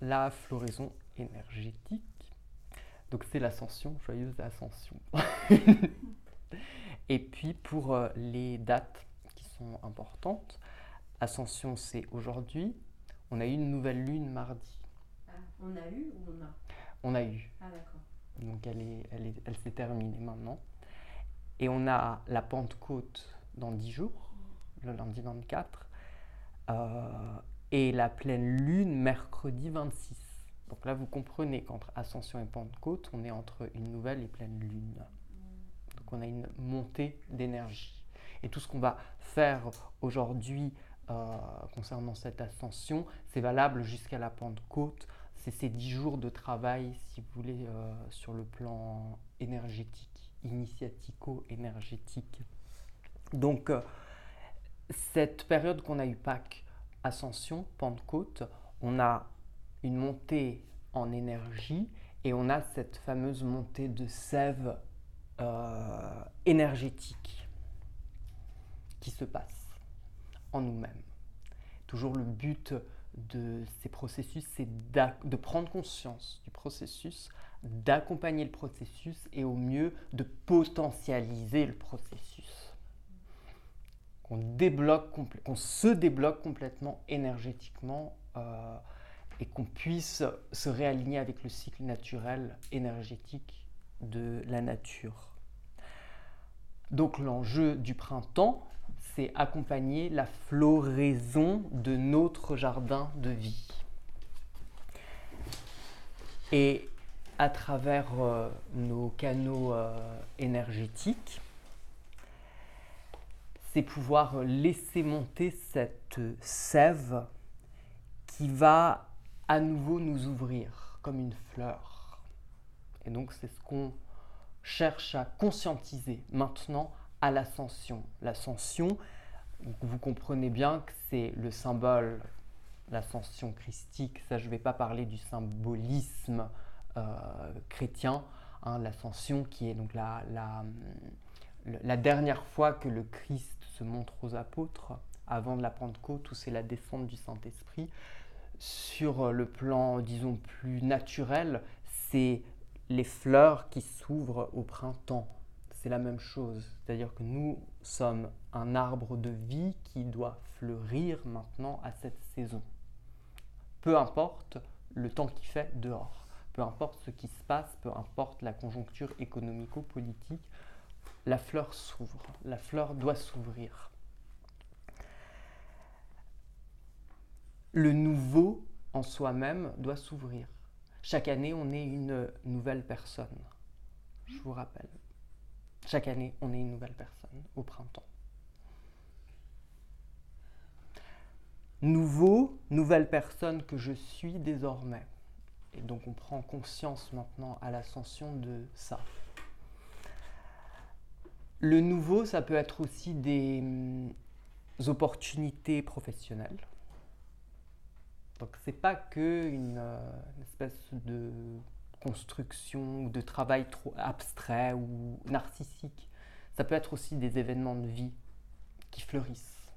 la floraison énergétique. Donc c'est l'ascension, joyeuse ascension. Et puis pour euh, les dates qui sont importantes, ascension c'est aujourd'hui. On a eu une nouvelle lune mardi. Ah, on a eu ou on a On a eu. Ah d'accord. Donc elle, est, elle, est, elle s'est terminée maintenant. Et on a la Pentecôte dans 10 jours, le lundi 24. Euh, et la pleine lune mercredi 26. Donc là, vous comprenez qu'entre Ascension et Pentecôte, on est entre une nouvelle et pleine lune. Donc on a une montée d'énergie. Et tout ce qu'on va faire aujourd'hui euh, concernant cette ascension, c'est valable jusqu'à la Pentecôte. C'est ces dix jours de travail, si vous voulez, euh, sur le plan énergétique, initiatico-énergétique. Donc, euh, cette période qu'on a eu Pâques, Ascension, Pentecôte, on a une montée en énergie et on a cette fameuse montée de sève euh, énergétique qui se passe en nous-mêmes. Toujours le but de ces processus, c'est de prendre conscience du processus, d'accompagner le processus et au mieux de potentialiser le processus. Qu'on se débloque complètement énergétiquement euh, et qu'on puisse se réaligner avec le cycle naturel énergétique de la nature. Donc l'enjeu du printemps, c'est accompagner la floraison de notre jardin de vie. Et à travers euh, nos canaux euh, énergétiques, c'est pouvoir laisser monter cette sève qui va à nouveau nous ouvrir comme une fleur. Et donc c'est ce qu'on cherche à conscientiser maintenant à l'ascension. L'ascension, vous comprenez bien que c'est le symbole, l'ascension christique, ça je ne vais pas parler du symbolisme euh, chrétien, hein, l'ascension qui est donc la, la, la, dernière fois que le Christ se montre aux apôtres, avant de la Pentecôte, où c'est la descente du Saint-Esprit. Sur le plan, disons, plus naturel, c'est les fleurs qui s'ouvrent au printemps. C'est la même chose. C'est-à-dire que nous sommes un arbre de vie qui doit fleurir maintenant à cette saison. Peu importe le temps qui fait dehors, peu importe ce qui se passe, peu importe la conjoncture économico-politique, la fleur s'ouvre, la fleur doit s'ouvrir. Le nouveau en soi-même doit s'ouvrir. Chaque année, on est une nouvelle personne. Je vous rappelle. Chaque année, on est une nouvelle personne au printemps. Nouveau, nouvelle personne que je suis désormais. Et donc on prend conscience maintenant à l'ascension de ça. Le nouveau, ça peut être aussi des hum, opportunités professionnelles. Donc c'est pas que une, euh, espèce de construction ou de travail trop abstrait ou narcissique. Ça peut être aussi des événements de vie qui fleurissent,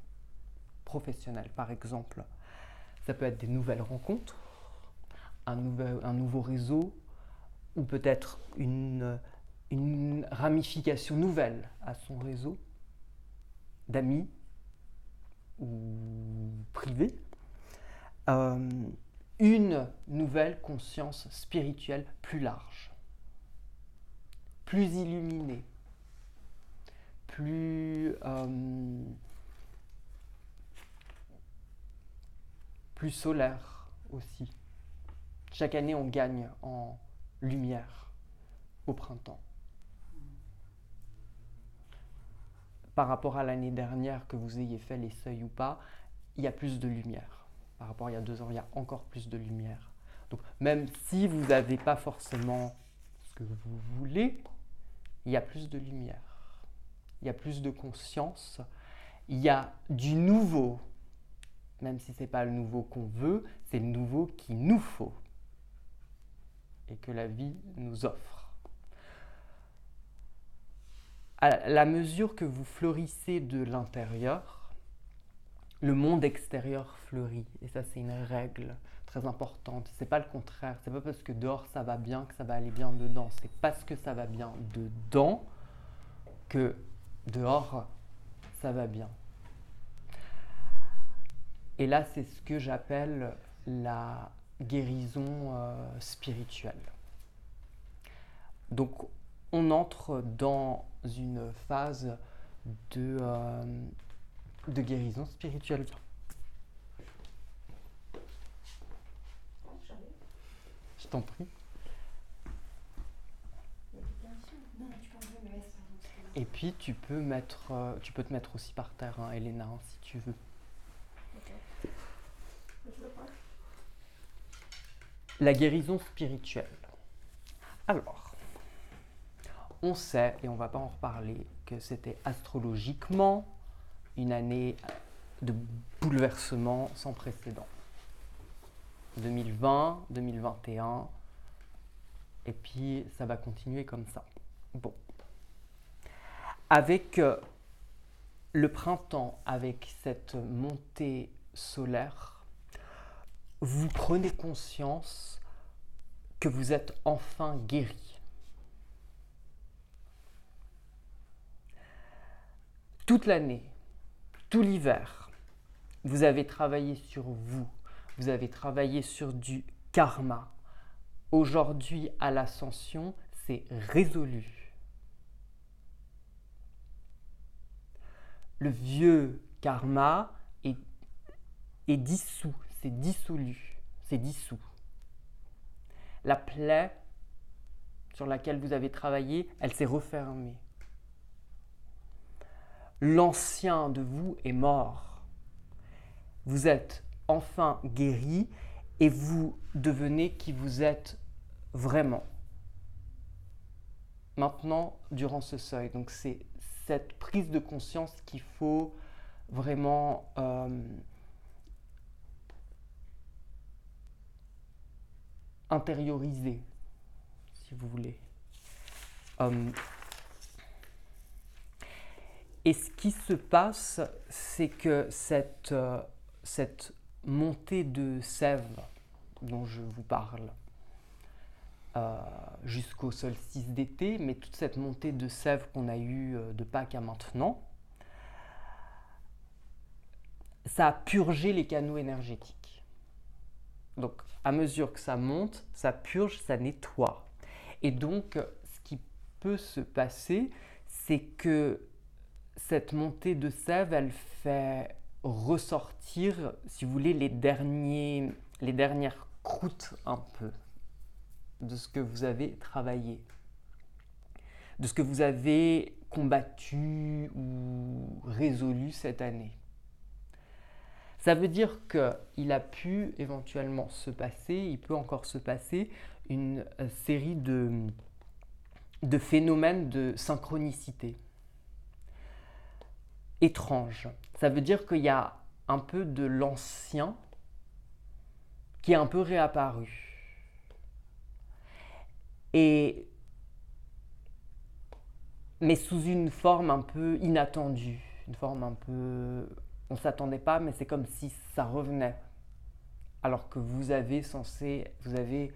professionnels par exemple. Ça peut être des nouvelles rencontres, un, nouvel, un nouveau réseau ou peut-être une, une ramification nouvelle à son réseau d'amis ou privés euh, une nouvelle conscience spirituelle plus large, plus illuminée, euh, plus solaire aussi. Chaque année, on gagne en lumière au printemps. Par rapport à l'année dernière, que vous ayez fait les seuils ou pas, il y a plus de lumière. Par rapport à il y a deux ans, il y a encore plus de lumière. Donc même si vous n'avez pas forcément ce que vous voulez, il y a plus de lumière, il y a plus de conscience, il y a du nouveau, même si ce n'est pas le nouveau qu'on veut, c'est le nouveau qu'il nous faut. Et que la vie nous offre. À la mesure que vous fleurissez de l'intérieur, le monde extérieur fleurit. Et ça, c'est une règle très importante. C'est pas le contraire. C'est pas parce que dehors ça va bien que ça va aller bien dedans. C'est parce que ça va bien dedans que dehors ça va bien. Et là, c'est ce que j'appelle la guérison euh, spirituelle. Donc, on entre dans une phase de, euh, de guérison spirituelle. Je t'en prie. Et puis tu peux mettre, euh, tu peux te mettre aussi par terre, hein, Elena, hein, si tu veux. La guérison spirituelle. Alors, on sait, et on va pas en reparler, que c'était astrologiquement une année de bouleversement sans précédent. 2020, 2021, et puis ça va continuer comme ça. Bon. Avec euh, le printemps, avec cette montée solaire, vous prenez conscience que vous êtes enfin guéri. Toute l'année, tout l'hiver, vous avez travaillé sur vous, vous avez travaillé sur du karma. Aujourd'hui, à l'ascension, c'est résolu. Le vieux karma est, est dissous, c'est dissolu, c'est dissous. La plaie sur laquelle vous avez travaillé, elle s'est refermée. L'ancien de vous est mort. Vous êtes enfin guéri et vous devenez qui vous êtes vraiment. Maintenant, durant ce seuil, donc c'est cette prise de conscience qu'il faut vraiment euh, intérioriser, si vous voulez. Euh, et ce qui se passe, c'est que cette, euh, cette montée de sève dont je vous parle, euh, jusqu'au solstice d'été, mais toute cette montée de sève qu'on a eue euh, de Pâques à maintenant, ça a purgé les canaux énergétiques. Donc, à mesure que ça monte, ça purge, ça nettoie. Et donc, ce qui peut se passer, c'est que cette montée de sève, elle fait ressortir, si vous voulez, les, derniers, les dernières croûtes un peu de ce que vous avez travaillé, de ce que vous avez combattu ou résolu cette année. Ça veut dire qu'il a pu éventuellement se passer, il peut encore se passer une euh, série de, de phénomènes de synchronicité étrange. Ça veut dire qu'il y a un peu de l'ancien qui est un peu réapparu. Et mais sous une forme un peu inattendue, une forme un peu on s'attendait pas mais c'est comme si ça revenait alors que vous avez censé vous avez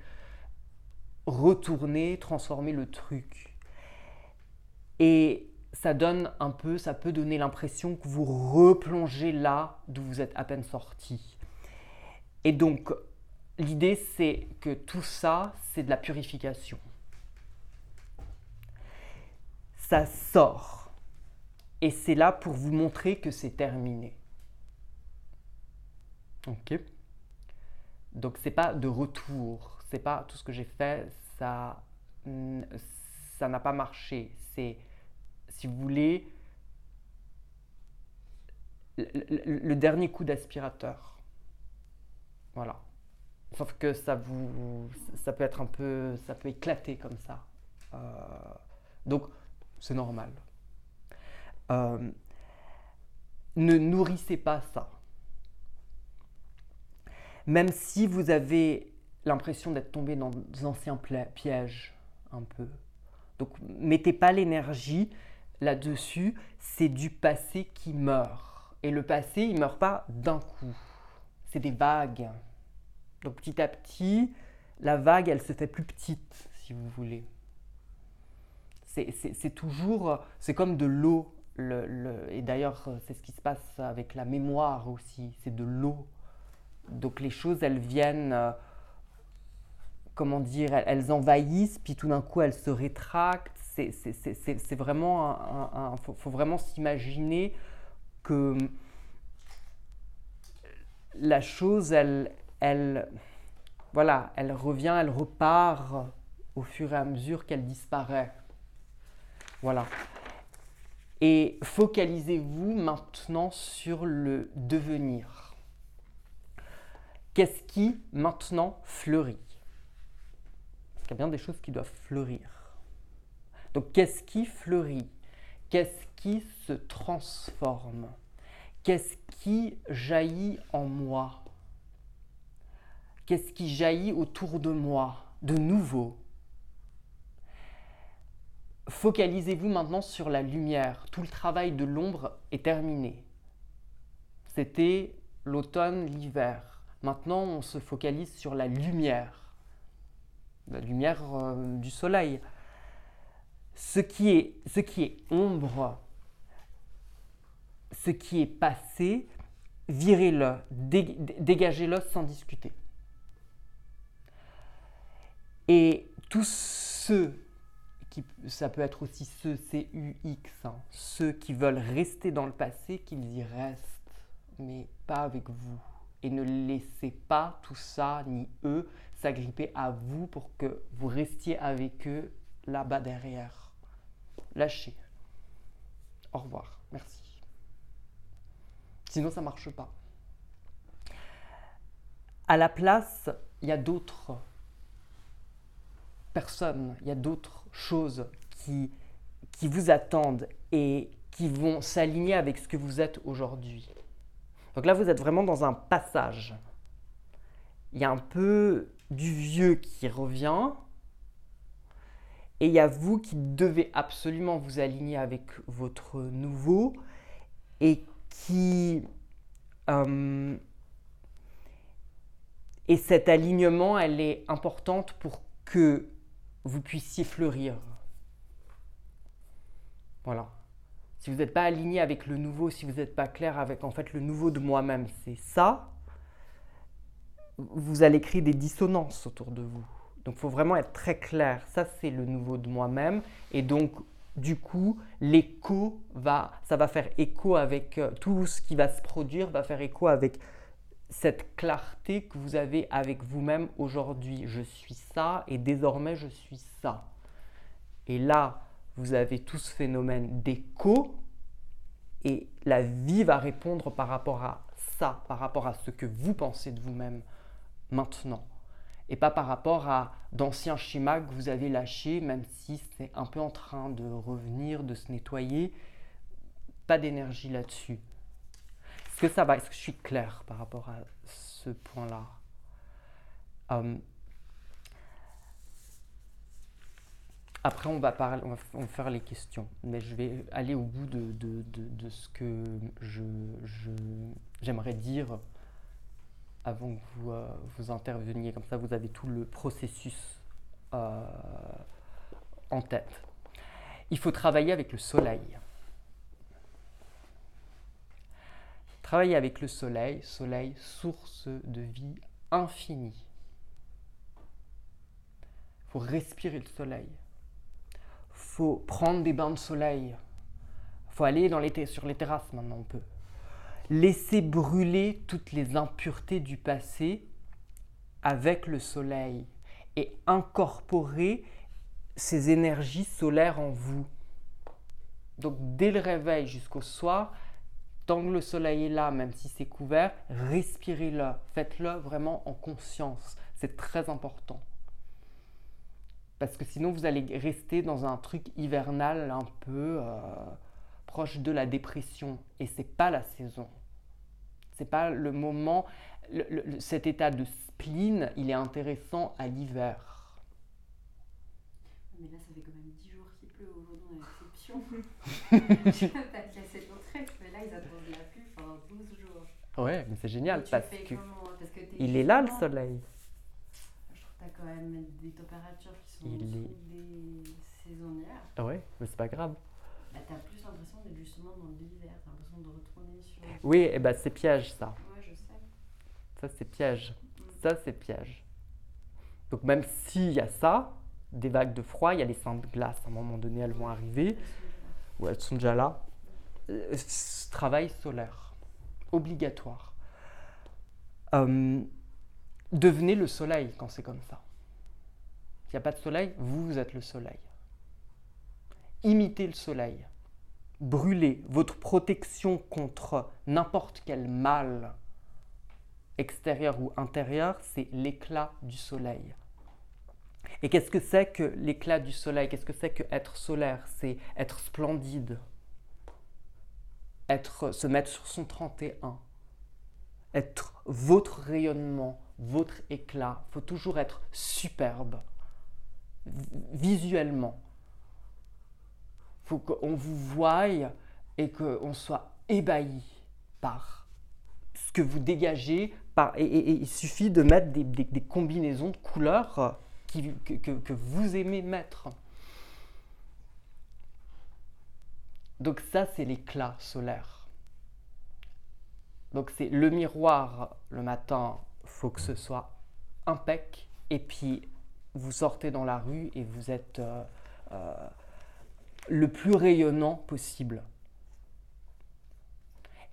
retourné, transformé le truc. Et ça donne un peu, ça peut donner l'impression que vous replongez là d'où vous êtes à peine sorti. Et donc, l'idée, c'est que tout ça, c'est de la purification. Ça sort. Et c'est là pour vous montrer que c'est terminé. Ok Donc, c'est pas de retour. C'est pas tout ce que j'ai fait, ça ça n'a pas marché. C'est si vous voulez, le, dernier coup d'aspirateur. Voilà. Sauf que ça vous, ça peut être un peu, ça peut éclater comme ça. Euh, donc, c'est normal. Euh, ne nourrissez pas ça. Même si vous avez l'impression d'être tombé dans d'anciens pièges, un peu. Donc, mettez pas l'énergie là-dessus, c'est du passé qui meurt. Et le passé, il ne meurt pas d'un coup. C'est des vagues. Donc petit à petit, la vague, elle se fait plus petite, si vous voulez. C'est toujours, c'est comme de l'eau. Le, et d'ailleurs, c'est ce qui se passe avec la mémoire aussi, c'est de l'eau. Donc les choses, elles viennent, euh, comment dire, elles, envahissent, puis tout d'un coup, elles se rétractent. C'est vraiment un... faut, faut vraiment s'imaginer que la chose, elle, elle, voilà, elle revient, elle repart au fur et à mesure qu'elle disparaît. Voilà. Et focalisez-vous maintenant sur le devenir. Qu'est-ce qui maintenant fleurit? Parce qu'il y a bien des choses qui doivent fleurir? Donc qu'est-ce qui fleurit? Qu'est-ce qui se transforme? Qu'est-ce qui jaillit en moi? Qu'est-ce qui jaillit autour de moi de nouveau? Focalisez-vous maintenant sur la lumière. Tout le travail de l'ombre est terminé. C'était l'automne, l'hiver. Maintenant, on se focalise sur la lumière. La lumière euh, du soleil. Ce qui, est, qui ombre, ce qui est passé, virez-le, dégagez-le sans discuter. Et tous ceux ça peut être aussi ceux, C-U-X, hein, ceux qui veulent rester dans le passé, qu'ils y restent, mais pas avec vous. Et ne laissez pas tout ça, ni eux, s'agripper à vous pour que vous restiez avec eux là-bas derrière. Lâchez. Au revoir. Merci. Sinon, ça ne marche pas. À la place, il y a d'autres personnes, il y a d'autres choses qui, qui vous attendent et qui vont s'aligner avec ce que vous êtes aujourd'hui. Donc là, vous êtes vraiment dans un passage. Il y a un peu du vieux qui revient et il y a vous qui devez absolument vous aligner avec votre nouveau et qui... Euh, et cet alignement, elle est importante pour que vous puissiez fleurir. Voilà. Si vous n'êtes pas aligné avec le nouveau, si vous n'êtes pas clair avec en fait le nouveau de moi-même, c'est ça, vous allez créer des dissonances autour de vous. Donc il faut vraiment être très clair. Ça, c'est le nouveau de moi-même. Et donc, du coup, l'écho va, ça va faire écho avec euh, tout ce qui va se produire, va faire écho avec cette clarté que vous avez avec vous-même aujourd'hui. Je suis ça et désormais je suis ça. Et là, vous avez tout ce phénomène d'écho et la vie va répondre par rapport à ça, par rapport à ce que vous pensez de vous-même maintenant. Et pas par rapport à d'anciens schémas que vous avez lâchés, même si c'est un peu en train de revenir, de se nettoyer. Pas d'énergie là-dessus. Est-ce que ça va? Est-ce que je suis clair par rapport à ce point-là? Hum. Après, on va, faire les questions, mais je vais aller au bout de, ce que j'aimerais je, dire avant que vous, euh, vous interveniez. Comme ça, vous avez tout le processus euh, en tête. Il faut travailler avec le soleil. Travailler avec le soleil, soleil, source de vie infinie. Il faut respirer le soleil. Il faut prendre des bains de soleil. Il faut aller dans sur les terrasses maintenant, on peut. Laisser brûler toutes les impuretés du passé avec le soleil et incorporer ces énergies solaires en vous. Donc dès le réveil jusqu'au soir, Tant que le soleil est là, même si c'est couvert, respirez-le. Faites-le vraiment en conscience. C'est très important. Parce que sinon, vous allez rester dans un truc hivernal un peu euh, proche de la dépression. Et c'est pas la saison. C'est pas le moment. cet état de spleen, il est intéressant à l'hiver. Mais là, ça fait quand même 10 jours qu'il pleut. Aujourd'hui, on a l'exception. là, ils attendent la pluie pendant 12 jours. Ouais, mais c'est génial parce que, il est là le soleil. quand même des températures qui sont Il est- des saisonnières, Ah ouais, mais c'est pas grave. bah, t'as plus l'impression d'être justement dans l'hiver, t'as l'impression de retourner sur. Oui, et ben c'est piège ça. Ouais, je sais. Ça c'est piège. Mm. Ça c'est piège. Donc même s'il y a ça, des vagues de froid, il y a les seins de glace. À un moment donné, elles vont arriver. Ou elles sont déjà là. Euh, travail solaire, obligatoire. Euh, devenez le soleil quand c'est comme ça. S'il n'y a pas de soleil, vous, vous êtes le soleil. Imitez le soleil. Brûlez votre protection contre n'importe quel mal extérieur ou intérieur, c'est l'éclat du soleil. Et qu'est-ce que c'est que l'éclat du soleil? Qu'est-ce que c'est que être solaire? C'est être splendide, être, se mettre sur son 31, être votre rayonnement, votre éclat. Il faut toujours être superbe, vi- visuellement. Qu'on vous voie et qu'on soit ébahi par ce que vous dégagez. Et, il suffit de mettre des, combinaisons de couleurs que vous aimez mettre. Donc ça, c'est l'éclat solaire. Donc c'est le miroir le matin, faut que ce soit impec. Et puis vous sortez dans la rue et vous êtes euh, euh, le plus rayonnant possible.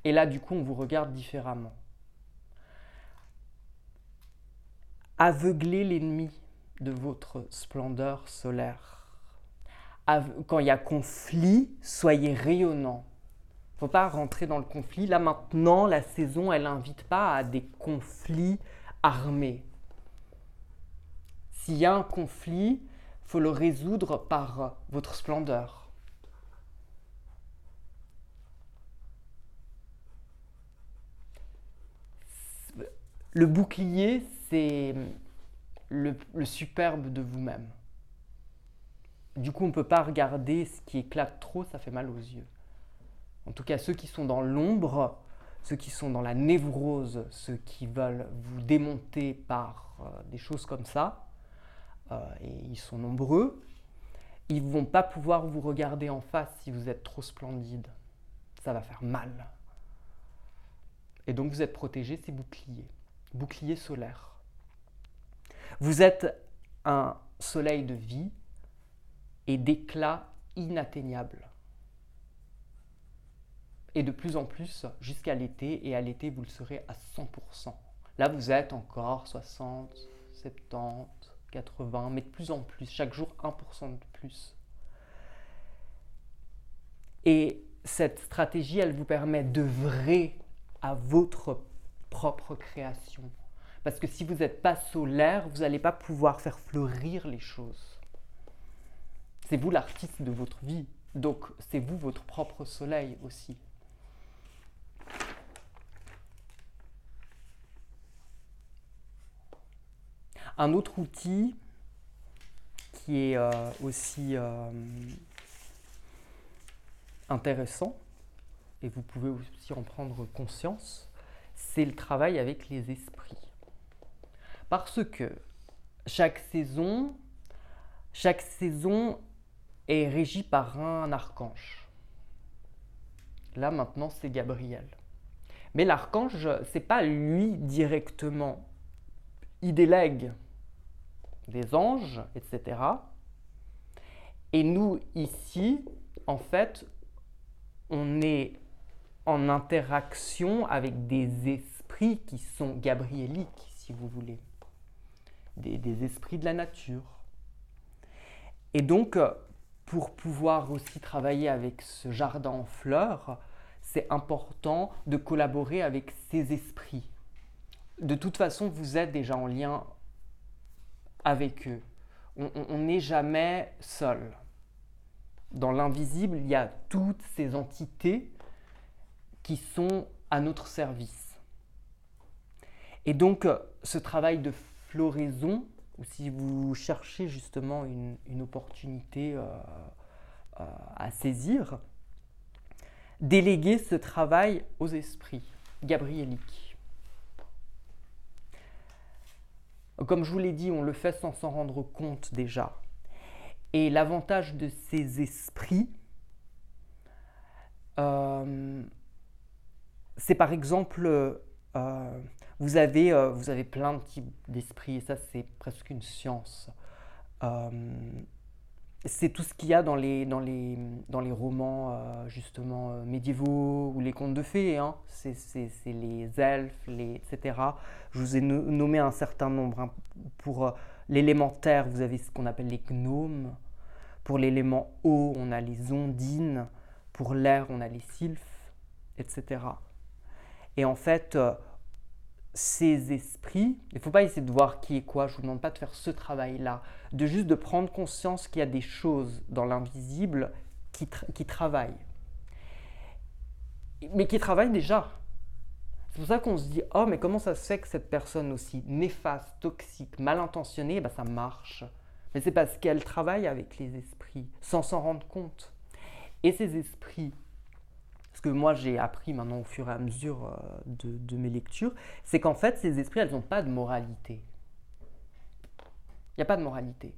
Et là, du coup, on vous regarde différemment. Aveuglez l'ennemi de votre splendeur solaire. Quand il y a conflit, soyez rayonnant. faut pas rentrer dans le conflit. Là maintenant, la saison, elle n'invite pas à des conflits armés. S'il y a un conflit, faut le résoudre par votre splendeur. Le bouclier, c'est le, superbe de vous-même. Du coup, on ne peut pas regarder ce qui éclate trop, ça fait mal aux yeux. En tout cas, ceux qui sont dans l'ombre, ceux qui sont dans la névrose, ceux qui veulent vous démonter par euh, des choses comme ça, euh, et ils sont nombreux, ils ne vont pas pouvoir vous regarder en face si vous êtes trop splendide. Ça va faire mal. Et donc vous êtes protégé, c'est bouclier. Bouclier solaire. Vous êtes un soleil de vie et d'éclat inatteignable. Et de plus en plus jusqu'à l'été, et à l'été vous le serez à 100%. Là vous êtes encore 60, 70, 80, mais de plus en plus, chaque jour 1% de plus. Et cette stratégie, elle vous permet d'œuvrer à votre propre création. Parce que si vous n'êtes pas solaire, vous n'allez pas pouvoir faire fleurir les choses. C'est vous l'artiste de votre vie. Donc c'est vous votre propre soleil aussi. Un autre outil qui est euh, aussi euh, intéressant, et vous pouvez aussi en prendre conscience, c'est le travail avec les esprits. Parce que chaque saison, chaque saison est régie par un archange. Là maintenant, c'est Gabriel. Mais l'archange, c'est pas lui directement. Il délègue des anges, etc. Et nous, ici, en fait, on est en interaction avec des esprits qui sont gabriéliques, si vous voulez. Des, esprits de la nature. Et donc, euh, pour pouvoir aussi travailler avec ce jardin en fleurs, c'est important de collaborer avec ces esprits. De toute façon, vous êtes déjà en lien avec eux. On n'est jamais seul. Dans l'invisible, il y a toutes ces entités qui sont à notre service. Et donc, euh, ce travail de floraison, ou si vous cherchez justement une, opportunité euh, euh, à saisir, déléguez ce travail aux esprits gabriéliques. Comme je vous l'ai dit, on le fait sans s'en rendre compte déjà. Et l'avantage de ces esprits, c'est par exemple, euh, vous, avez, euh, vous avez plein de types d'esprits, et ça c'est presque une science c'est tout ce qu'il y a dans les, dans les, dans les romans euh, justement euh, médiévaux ou les contes de fées. Hein. C'est, les elfes, les, etc. Je vous ai nommé un certain nombre. Hein. Pour euh, l'élémentaire, vous avez ce qu'on appelle les gnomes. Pour l'élément eau, on a les ondines. Pour l'air, on a les sylphes, etc. Et en fait, ces esprits, il ne faut pas essayer de voir qui est quoi, je ne vous demande pas de faire ce travail-là, de juste de prendre conscience qu'il y a des choses dans l'invisible qui, travaillent. Mais qui travaillent déjà. C'est pour ça qu'on se dit, oh mais comment ça se fait que cette personne aussi néfaste, toxique, mal intentionnée, ben, ça marche. Mais c'est parce qu'elle travaille avec les esprits, sans s'en rendre compte. Et ces esprits, ce que moi j'ai appris maintenant au fur et à mesure euh, de, mes lectures, c'est qu'en fait, ces esprits, elles n'ont pas de moralité. Il n'y a pas de moralité.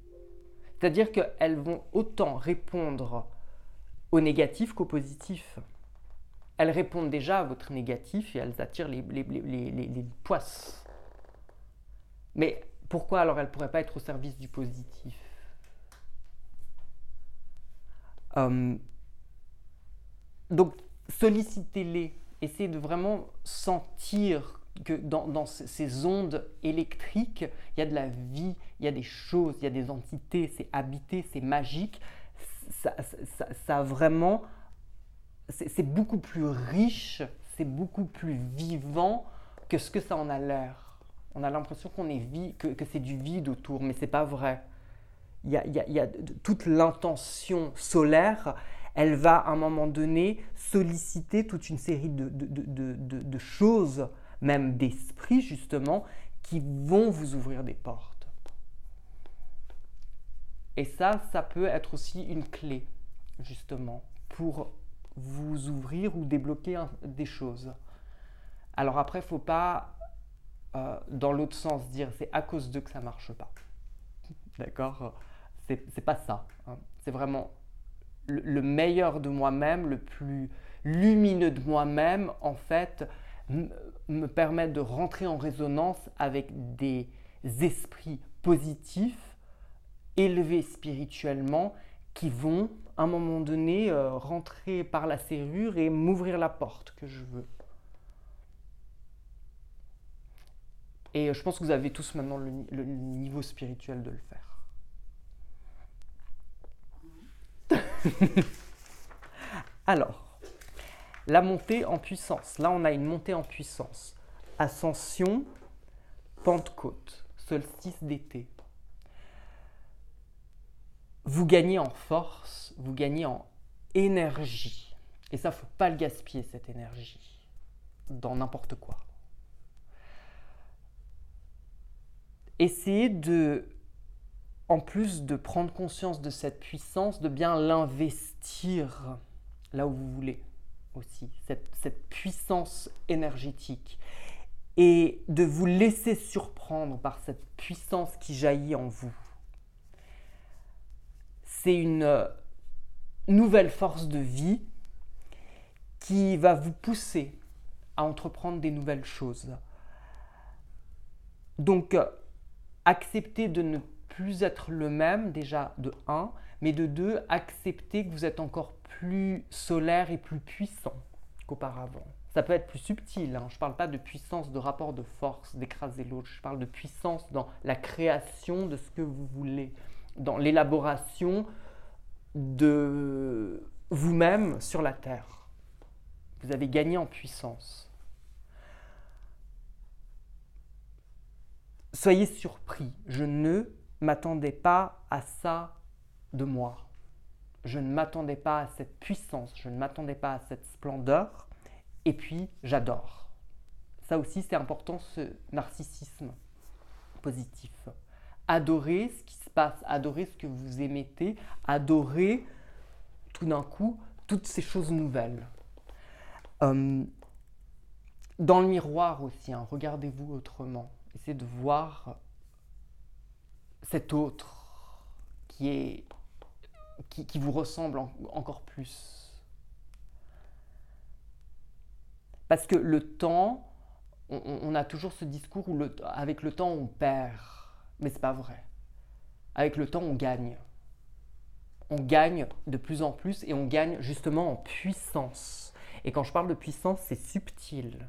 C'est-à-dire qu'elles vont autant répondre au négatif qu'au positif. Elles répondent déjà à votre négatif et elles attirent les, les, les, poisses. Mais pourquoi alors elles ne pourraient pas être au service du positif? Euh, Donc sollicitez-les, essayez de vraiment sentir que dans, ces ondes électriques, il y a de la vie, il y a des choses, il y a des entités, c'est habité, c'est magique. Ça, vraiment, c'est beaucoup plus riche, c'est beaucoup plus vivant que ce que ça en a l'air. On a l'impression qu'on est vie, que, c'est du vide autour, mais c'est pas vrai. Il y a, il y a toute l'intention solaire, elle va à un moment donné solliciter toute une série de, choses, même d'esprits justement, qui vont vous ouvrir des portes. Et ça, ça peut être aussi une clé, justement, pour vous ouvrir ou débloquer des choses. Alors après, il faut pas, euh, dans l'autre sens, dire c'est à cause d'eux que ça marche pas. D'accord? C'est pas ça. Hein. C'est vraiment le, meilleur de moi-même, le plus lumineux de moi-même, en fait, me permet de rentrer en résonance avec des esprits positifs, élevés spirituellement, qui vont, à un moment donné, euh, rentrer par la serrure et m'ouvrir la porte que je veux. Et je pense que vous avez tous maintenant le niveau spirituel de le faire. Alors, la montée en puissance. Là, on a une montée en puissance. Ascension, Pentecôte, solstice d'été. Vous gagnez en force, vous gagnez en énergie. Et ça, faut pas le gaspiller, cette énergie, dans n'importe quoi. Essayez de en plus de prendre conscience de cette puissance, de bien l'investir là où vous voulez aussi, cette, puissance énergétique, et de vous laisser surprendre par cette puissance qui jaillit en vous. C'est une euh, nouvelle force de vie qui va vous pousser à entreprendre des nouvelles choses. Donc, euh, acceptez de ne plus être le même, déjà de 1, mais de 2, accepter que vous êtes encore plus solaire et plus puissant qu'auparavant. Ça peut être plus subtil, hein. je ne parle pas de puissance de rapport de force, d'écraser l'autre, je parle de puissance dans la création de ce que vous voulez, dans l'élaboration de vous-même sur la Terre. Vous avez gagné en puissance. Soyez surpris, je ne m'attendais pas à ça de moi. Je ne m'attendais pas à cette puissance, je ne m'attendais pas à cette splendeur. Et puis, j'adore. Ça aussi, c'est important, ce narcissisme positif. Adorer ce qui se passe, adorer ce que vous émettez, adorer tout d'un coup toutes ces choses nouvelles. Euh, dans le miroir aussi, hein, regardez-vous autrement. Essayez de voir cet autre qui, est, qui, vous ressemble encore plus. Parce que le temps, on, a toujours ce discours où le, avec le temps on perd, mais c'est pas vrai. Avec le temps on gagne. On gagne de plus en plus et on gagne justement en puissance. Et quand je parle de puissance, c'est subtil.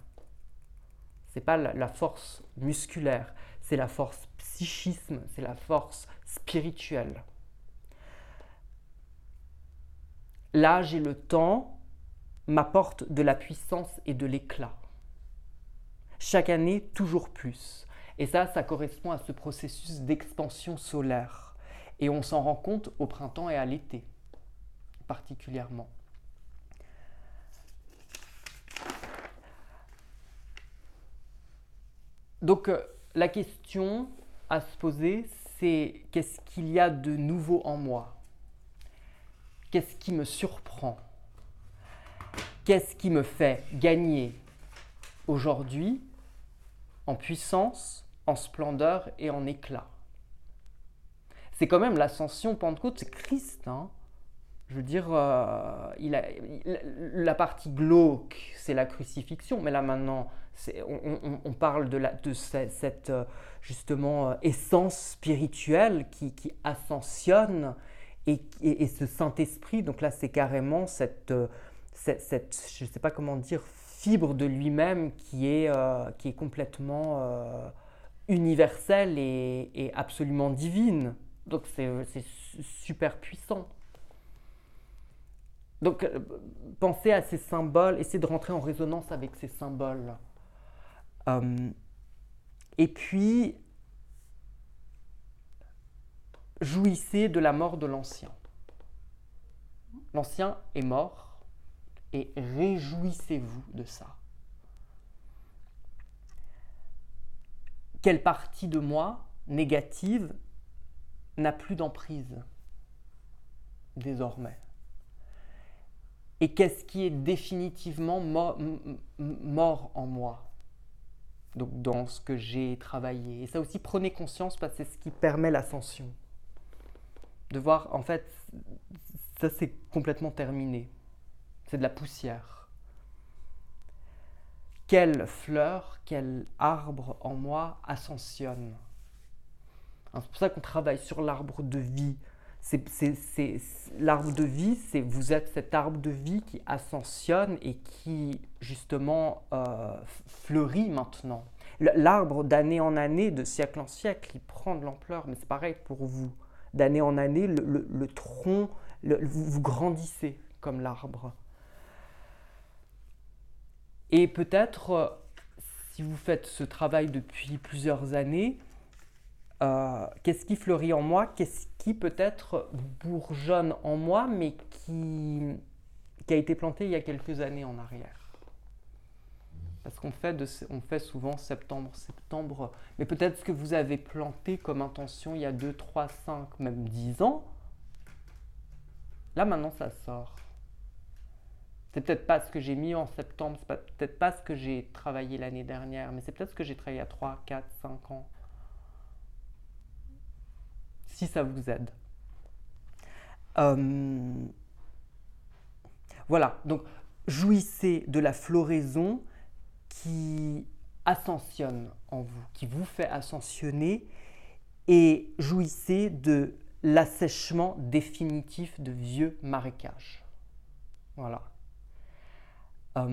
C'est pas la force musculaire, c'est la force psychisme, c'est la force spirituelle. L'âge et le temps m'apportent de la puissance et de l'éclat. Chaque année, toujours plus. Et ça, ça correspond à ce processus d'expansion solaire. Et on s'en rend compte au printemps et à l'été, particulièrement. Donc, euh, la question à se poser, c'est qu'est-ce qu'il y a de nouveau en moi? Qu'est-ce qui me surprend? Qu'est-ce qui me fait gagner aujourd'hui en puissance, en splendeur et en éclat? C'est quand même l'ascension Pentecôte, c'est Christ. Hein je veux dire, euh, il a, la partie glauque, c'est la crucifixion, mais là maintenant, on, parle de, cette, euh, justement euh, essence spirituelle qui, ascensionne et, ce Saint-Esprit, donc là c'est carrément cette, cette, je ne sais pas comment dire, fibre de lui-même qui, est qui est complètement universelle et, absolument divine. Donc c'est super puissant. Donc, euh, pensez à ces symboles, essayez de rentrer en résonance avec ces symboles. Euh, et puis, jouissez de la mort de l'ancien. L'ancien est mort et réjouissez-vous de ça. Quelle partie de moi négative n'a plus d'emprise désormais? Et qu'est-ce qui est définitivement mort, en moi? Donc dans ce que j'ai travaillé. Et ça aussi, prenez conscience parce que c'est ce qui permet l'ascension. De voir, en fait, ça c'est complètement terminé. C'est de la poussière. Quelle fleur, quel arbre en moi ascensionne? C'est pour ça qu'on travaille sur l'arbre de vie, c'est l'arbre de vie, c'est vous êtes cet arbre de vie qui ascensionne et qui justement euh, fleurit maintenant. L'arbre d'année en année, de siècle en siècle, il prend de l'ampleur, mais c'est pareil pour vous. D'année en année, le, tronc, vous, grandissez comme l'arbre. Et peut-être, euh, si vous faites ce travail depuis plusieurs années, euh, qu'est-ce qui fleurit en moi, qu'est-ce qui peut-être bourgeonne en moi, mais qui, a été planté il y a quelques années en arrière. Parce qu'on fait, on fait souvent septembre, septembre, mais peut-être ce que vous avez planté comme intention il y a 2, 3, 5, même 10 ans, là maintenant ça sort. C'est peut-être pas ce que j'ai mis en septembre, c'est peut-être pas ce que j'ai travaillé l'année dernière, mais c'est peut-être ce que j'ai travaillé a 3, 4, 5 ans ça vous aide. Euh, voilà, donc jouissez de la floraison qui ascensionne en vous, qui vous fait ascensionner, et jouissez de l'assèchement définitif de vieux marécages. Voilà.